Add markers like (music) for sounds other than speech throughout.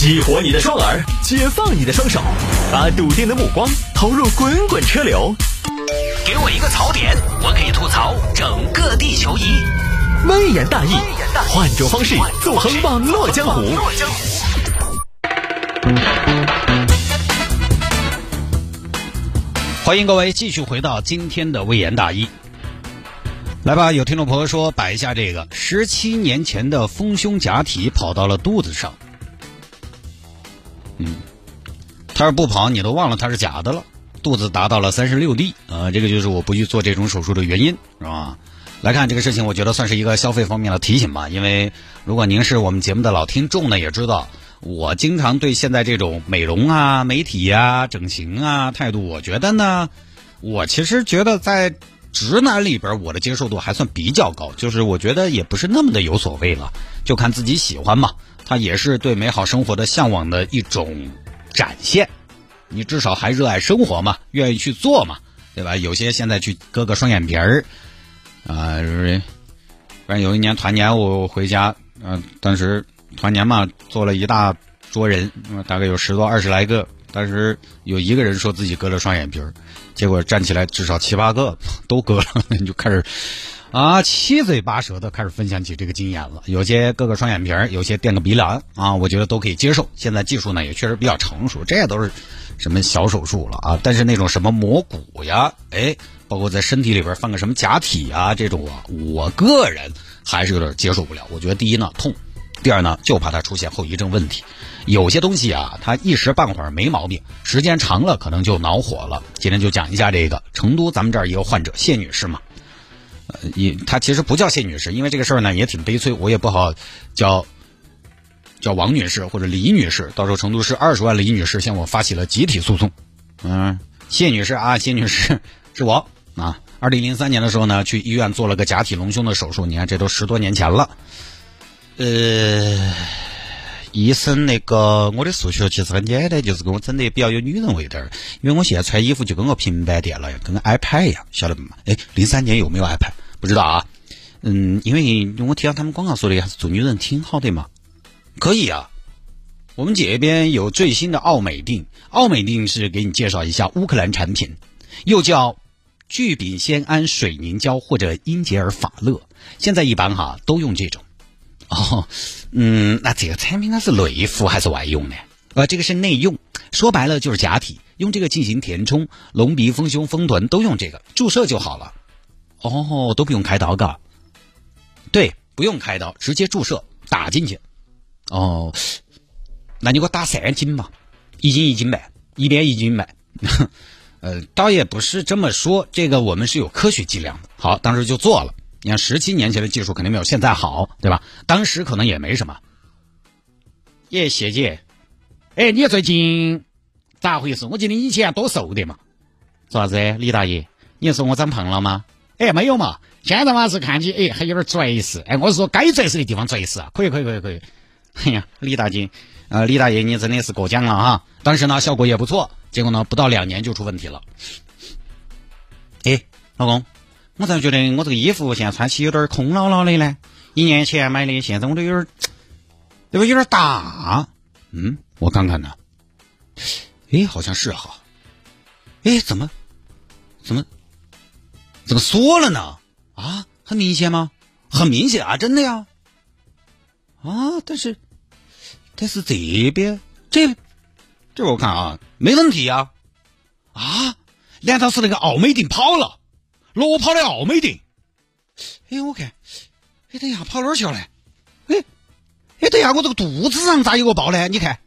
激活你的双耳，解放你的双手，把笃定的目光投入滚滚车流。给我一个槽点，我可以吐槽整个地球仪。微言大义，换种方式纵横网络江湖。欢迎各位继续回到今天的微言大义。来吧，有听众朋友说摆一下这个十七年前的丰胸假体跑到了肚子上。嗯，他要不跑，你都忘了他是假的了。肚子达到了三十六 D，呃，这个就是我不去做这种手术的原因，是吧？来看这个事情，我觉得算是一个消费方面的提醒吧。因为如果您是我们节目的老听众呢，也知道我经常对现在这种美容啊、美体啊、整形啊态度，我觉得呢，我其实觉得在直男里边，我的接受度还算比较高，就是我觉得也不是那么的有所谓了，就看自己喜欢嘛。它也是对美好生活的向往的一种展现。你至少还热爱生活嘛，愿意去做嘛，对吧？有些现在去割个双眼皮儿，啊，反正有一年团年我回家，嗯，当时团年嘛，坐了一大桌人，大概有十多二十来个，当时有一个人说自己割了双眼皮儿，结果站起来至少七八个 (laughs) 都割了，你就开始啊七嘴八舌的开始分享起这个经验了。有些割个双眼皮儿，有些垫个鼻梁啊，我觉得都可以接受。现在技术呢也确实比较成熟，这也都是。什么小手术了啊？但是那种什么磨骨呀，哎，包括在身体里边放个什么假体啊，这种啊，我个人还是有点接受不了。我觉得第一呢痛，第二呢就怕它出现后遗症问题。有些东西啊，它一时半会儿没毛病，时间长了可能就恼火了。今天就讲一下这个成都咱们这儿一个患者谢女士嘛，也她其实不叫谢女士，因为这个事儿呢也挺悲催，我也不好叫。叫王女士或者李女士，到时候成都市二十万李女士向我发起了集体诉讼。嗯，谢女士啊，谢女士是我啊。二零零三年的时候呢，去医院做了个假体隆胸的手术。你看，这都十多年前了。呃，医生那个我的数学其实很简单，就是给我整的比较有女人味点儿。因为我现在穿衣服就跟个平板电脑一样，跟个 iPad 一样，晓得吗？哎，零三年有没有 iPad？不知道啊。嗯，因为我听到他们广告说的还是做女人挺好的嘛。可以啊，我们这边有最新的奥美定。奥美定是给你介绍一下乌克兰产品，又叫聚丙酰胺水凝胶或者英杰尔法乐。现在一般哈都用这种。哦，嗯，那这个产品它是内服还是外用呢？呃，这个是内用，说白了就是假体，用这个进行填充，隆鼻、丰胸、丰臀都用这个，注射就好了。哦，都不用开刀嘎？对，不用开刀，直接注射打进去。哦，那你给我打三斤吧，一斤一斤卖，一边一斤卖。(laughs) 呃，倒也不是这么说，这个我们是有科学计量的。好，当时就做了。你看，十七年前的技术肯定没有现在好，对吧？当时可能也没什么。耶，谢姐，哎，你最近咋回事？我记得以前多瘦的嘛。做啥子？李大爷，你说我长胖了吗？哎，没有嘛。现在嘛是看起哎还有点拽实。哎，我是说该拽实的地方拽实啊。可以，可以，可以，可以。哎呀，李大姐，呃，李大爷，你真的是过奖了哈！当时呢，效果也不错，结果呢，不到两年就出问题了。哎，老公，我咋觉得我这个衣服现在穿起有点空落落的呢？一年前买的，现在我都有点，对吧？有点大。嗯，我看看呢。哎，好像是哈。哎，怎么，怎么，怎么缩了呢？啊，很明显吗？很明显啊，真的呀。啊，但是，但是这边这，这我看啊，没问题呀。啊，难道是那个奥美定跑了？裸跑的奥美定？哎，我看，哎，等一下跑哪儿去了？哎，哎，等一下我这个肚子上咋有个包呢？你看，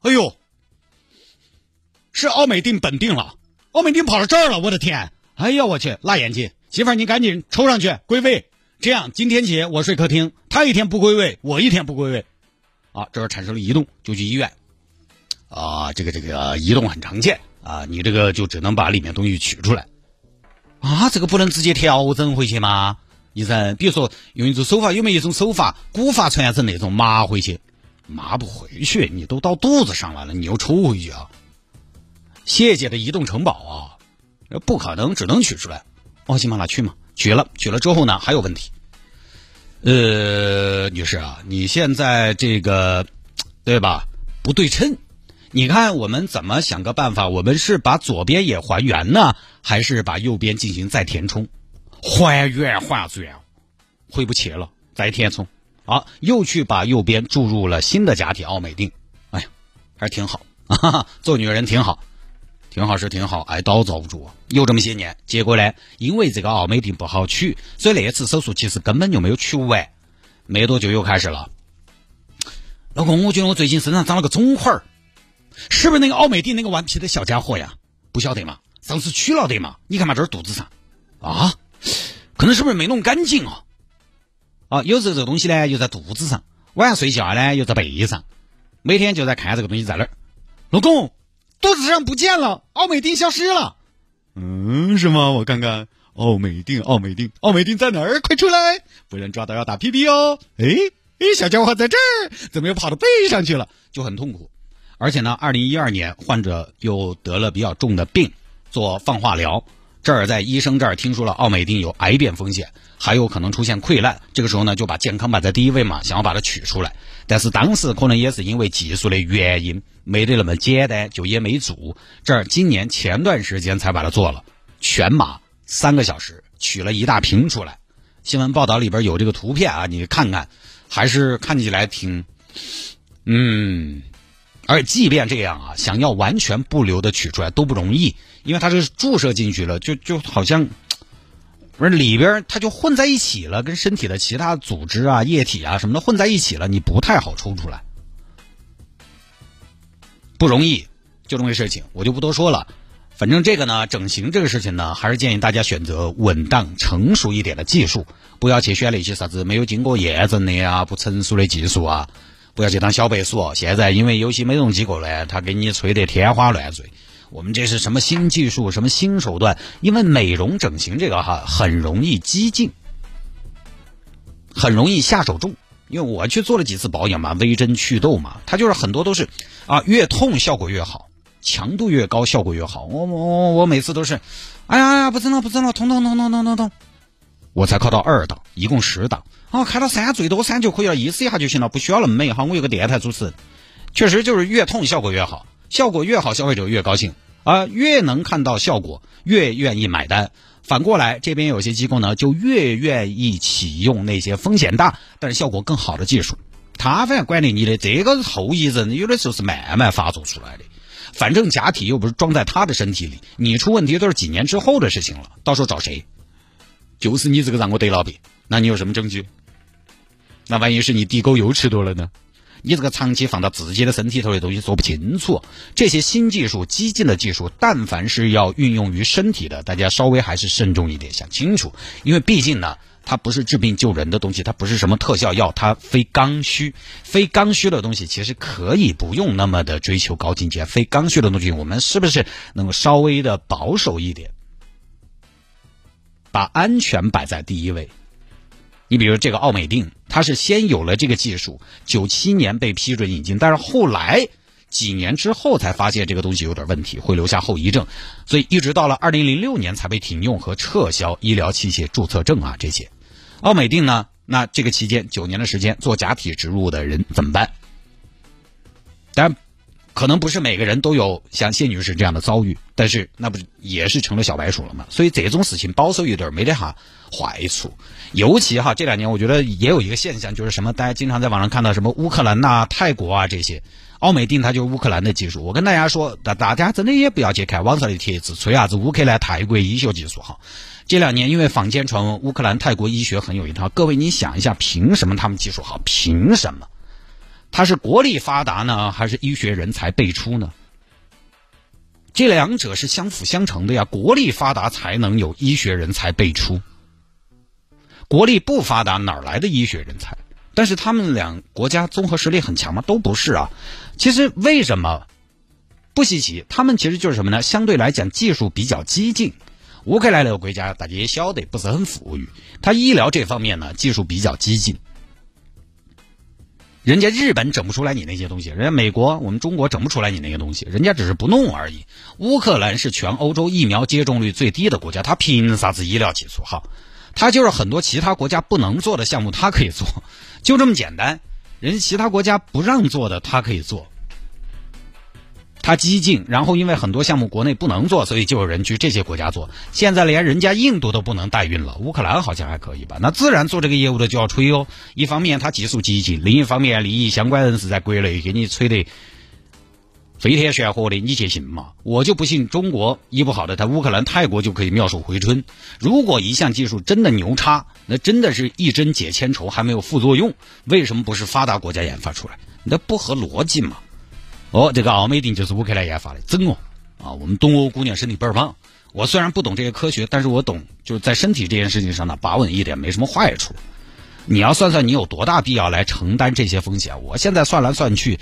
哎呦，是奥美定本定了，奥美定跑到这儿了，我的天！哎呀，我去，辣眼睛，媳妇儿你赶紧抽上去归位。这样，今天起我睡客厅，他一天不归位，我一天不归位，啊，这儿产生了移动，就去医院，啊，这个这个移动很常见啊，你这个就只能把里面东西取出来，啊，这个不能直接调整回去吗？医生，比如说用一种手法，有没有一种手法，古法传承那种麻回去？麻不回去，你都到肚子上来了，你又抽回去啊？谢姐的移动城堡啊，不可能，只能取出来，哦，行吧，那去嘛。取了，取了之后呢，还有问题。呃，女士啊，你现在这个，对吧？不对称。你看我们怎么想个办法？我们是把左边也还原呢，还是把右边进行再填充？还原还原，回不去了，再填充。好，又去把右边注入了新的假体奥美定。哎呀，还是挺好啊，(laughs) 做女人挺好。挺好是挺好，挨刀遭不住。有这么些年，结果呢，因为这个奥美定不好取，所以那次手术其实根本就没有取完。没多久又开始了。老公，我觉得我最近身上长了个肿块儿，是不是那个奥美定那个顽皮的小家伙呀？不晓得嘛，上次取了的嘛？你看嘛，这是肚子上啊，可能是不是没弄干净啊？啊，有时候这个东西呢又在肚子上，晚上睡觉呢又在背上，每天就在看这个东西在哪儿。老公。肚子上不见了，奥美定消失了。嗯，是吗？我看看，奥美定，奥美定，奥美定在哪儿？快出来，不然抓到要打屁屁哦。哎哎，小家伙在这儿，怎么又跑到背上去了？就很痛苦。而且呢，二零一二年患者又得了比较重的病，做放化疗。这儿在医生这儿听说了奥美定有癌变风险，还有可能出现溃烂。这个时候呢，就把健康摆在第一位嘛，想要把它取出来。但是当时可能也是因为技术的原因，没得那么简单，就也没做。这儿今年前段时间才把它做了，全麻三个小时，取了一大瓶出来。新闻报道里边有这个图片啊，你看看，还是看起来挺，嗯。而即便这样啊，想要完全不留的取出来都不容易，因为它是注射进去了，就就好像不是里边它就混在一起了，跟身体的其他组织啊、液体啊什么的混在一起了，你不太好抽出来，不容易。就这么个事情，我就不多说了。反正这个呢，整形这个事情呢，还是建议大家选择稳当、成熟一点的技术，不要去选那些啥子没有经过验证的啊、不成熟的技术啊。不要去当小白鼠。现在因为有些美容机构呢，他给你吹得天花乱坠。我们这是什么新技术，什么新手段？因为美容整形这个哈，很容易激进，很容易下手重。因为我去做了几次保养嘛，微针祛痘嘛，它就是很多都是啊，越痛效果越好，强度越高效果越好。我我我每次都是，哎呀哎呀，不疼了不疼了，痛痛痛痛痛痛痛。我才考到二档，一共十档。哦，开到三，最多三就可以了，意思一下就行了，不需要那么美哈。我有个电台主持人，确实就是越痛效果越好，效果越好，消费者越高兴啊，越能看到效果，越愿意买单。反过来，这边有些机构呢，就越愿意启用那些风险大但是效果更好的技术。他反正管理你的这个后遗症，有的时候是慢慢发作出来的。反正假体又不是装在他的身体里，你出问题都是几年之后的事情了，到时候找谁？就是你这个让我得了病，那你有什么证据？那万一是你地沟油吃多了呢？你这个长期放到自己的身体头的东西说不清楚。这些新技术、激进的技术，但凡是要运用于身体的，大家稍微还是慎重一点，想清楚。因为毕竟呢，它不是治病救人的东西，它不是什么特效药，它非刚需。非刚需的东西其实可以不用那么的追求高境界。非刚需的东西，我们是不是能够稍微的保守一点，把安全摆在第一位？你比如这个奥美定，它是先有了这个技术，九七年被批准引进，但是后来几年之后才发现这个东西有点问题，会留下后遗症，所以一直到了二零零六年才被停用和撤销医疗器械注册证啊这些。奥美定呢，那这个期间九年的时间做假体植入的人怎么办？可能不是每个人都有像谢女士这样的遭遇，但是那不是也是成了小白鼠了吗？所以这种事情保守一点没得哈坏处。尤其哈这两年，我觉得也有一个现象，就是什么大家经常在网上看到什么乌克兰呐、泰国啊这些，奥美定它就是乌克兰的技术。我跟大家说，大大家真的也不要去看网上的帖子，吹啥子乌克兰、泰国医学技术哈。这两年因为坊间传闻乌克兰、泰国医学很有一套，各位你想一下，凭什么他们技术好？凭什么？它是国力发达呢，还是医学人才辈出呢？这两者是相辅相成的呀。国力发达才能有医学人才辈出，国力不发达哪来的医学人才？但是他们两国家综合实力很强吗？都不是啊。其实为什么不稀奇？他们其实就是什么呢？相对来讲技术比较激进。乌克兰这个国家大家也晓得不是很富裕，它医疗这方面呢技术比较激进。人家日本整不出来你那些东西，人家美国、我们中国整不出来你那些东西，人家只是不弄而已。乌克兰是全欧洲疫苗接种率最低的国家，他凭啥子医疗技术好？他就是很多其他国家不能做的项目，他可以做，就这么简单。人其他国家不让做的，他可以做。它激进，然后因为很多项目国内不能做，所以就有人去这些国家做。现在连人家印度都不能代孕了，乌克兰好像还可以吧？那自然做这个业务的就要吹哦。一方面它技术激进，另一方面利益相关人士在国内给你吹的飞天玄火的，你去信吗？我就不信中国医不好的，他乌克兰、泰国就可以妙手回春。如果一项技术真的牛叉，那真的是一针解千愁，还没有副作用，为什么不是发达国家研发出来？那不合逻辑嘛？哦，这个奥美定就是乌克兰研发的，真哦！啊，我们东欧姑娘身体倍儿棒。我虽然不懂这些科学，但是我懂，就是在身体这件事情上呢，把稳一点没什么坏处。你要算算你有多大必要来承担这些风险？我现在算来算去，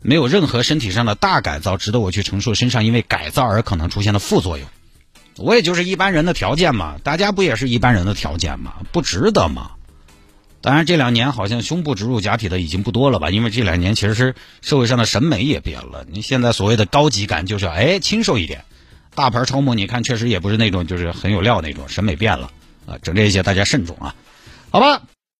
没有任何身体上的大改造值得我去承受身上因为改造而可能出现的副作用。我也就是一般人的条件嘛，大家不也是一般人的条件嘛？不值得嘛？当然，这两年好像胸部植入假体的已经不多了吧？因为这两年其实是社会上的审美也变了。你现在所谓的高级感就是哎清瘦一点，大牌超模你看确实也不是那种就是很有料那种，审美变了啊。整这些大家慎重啊，好吧。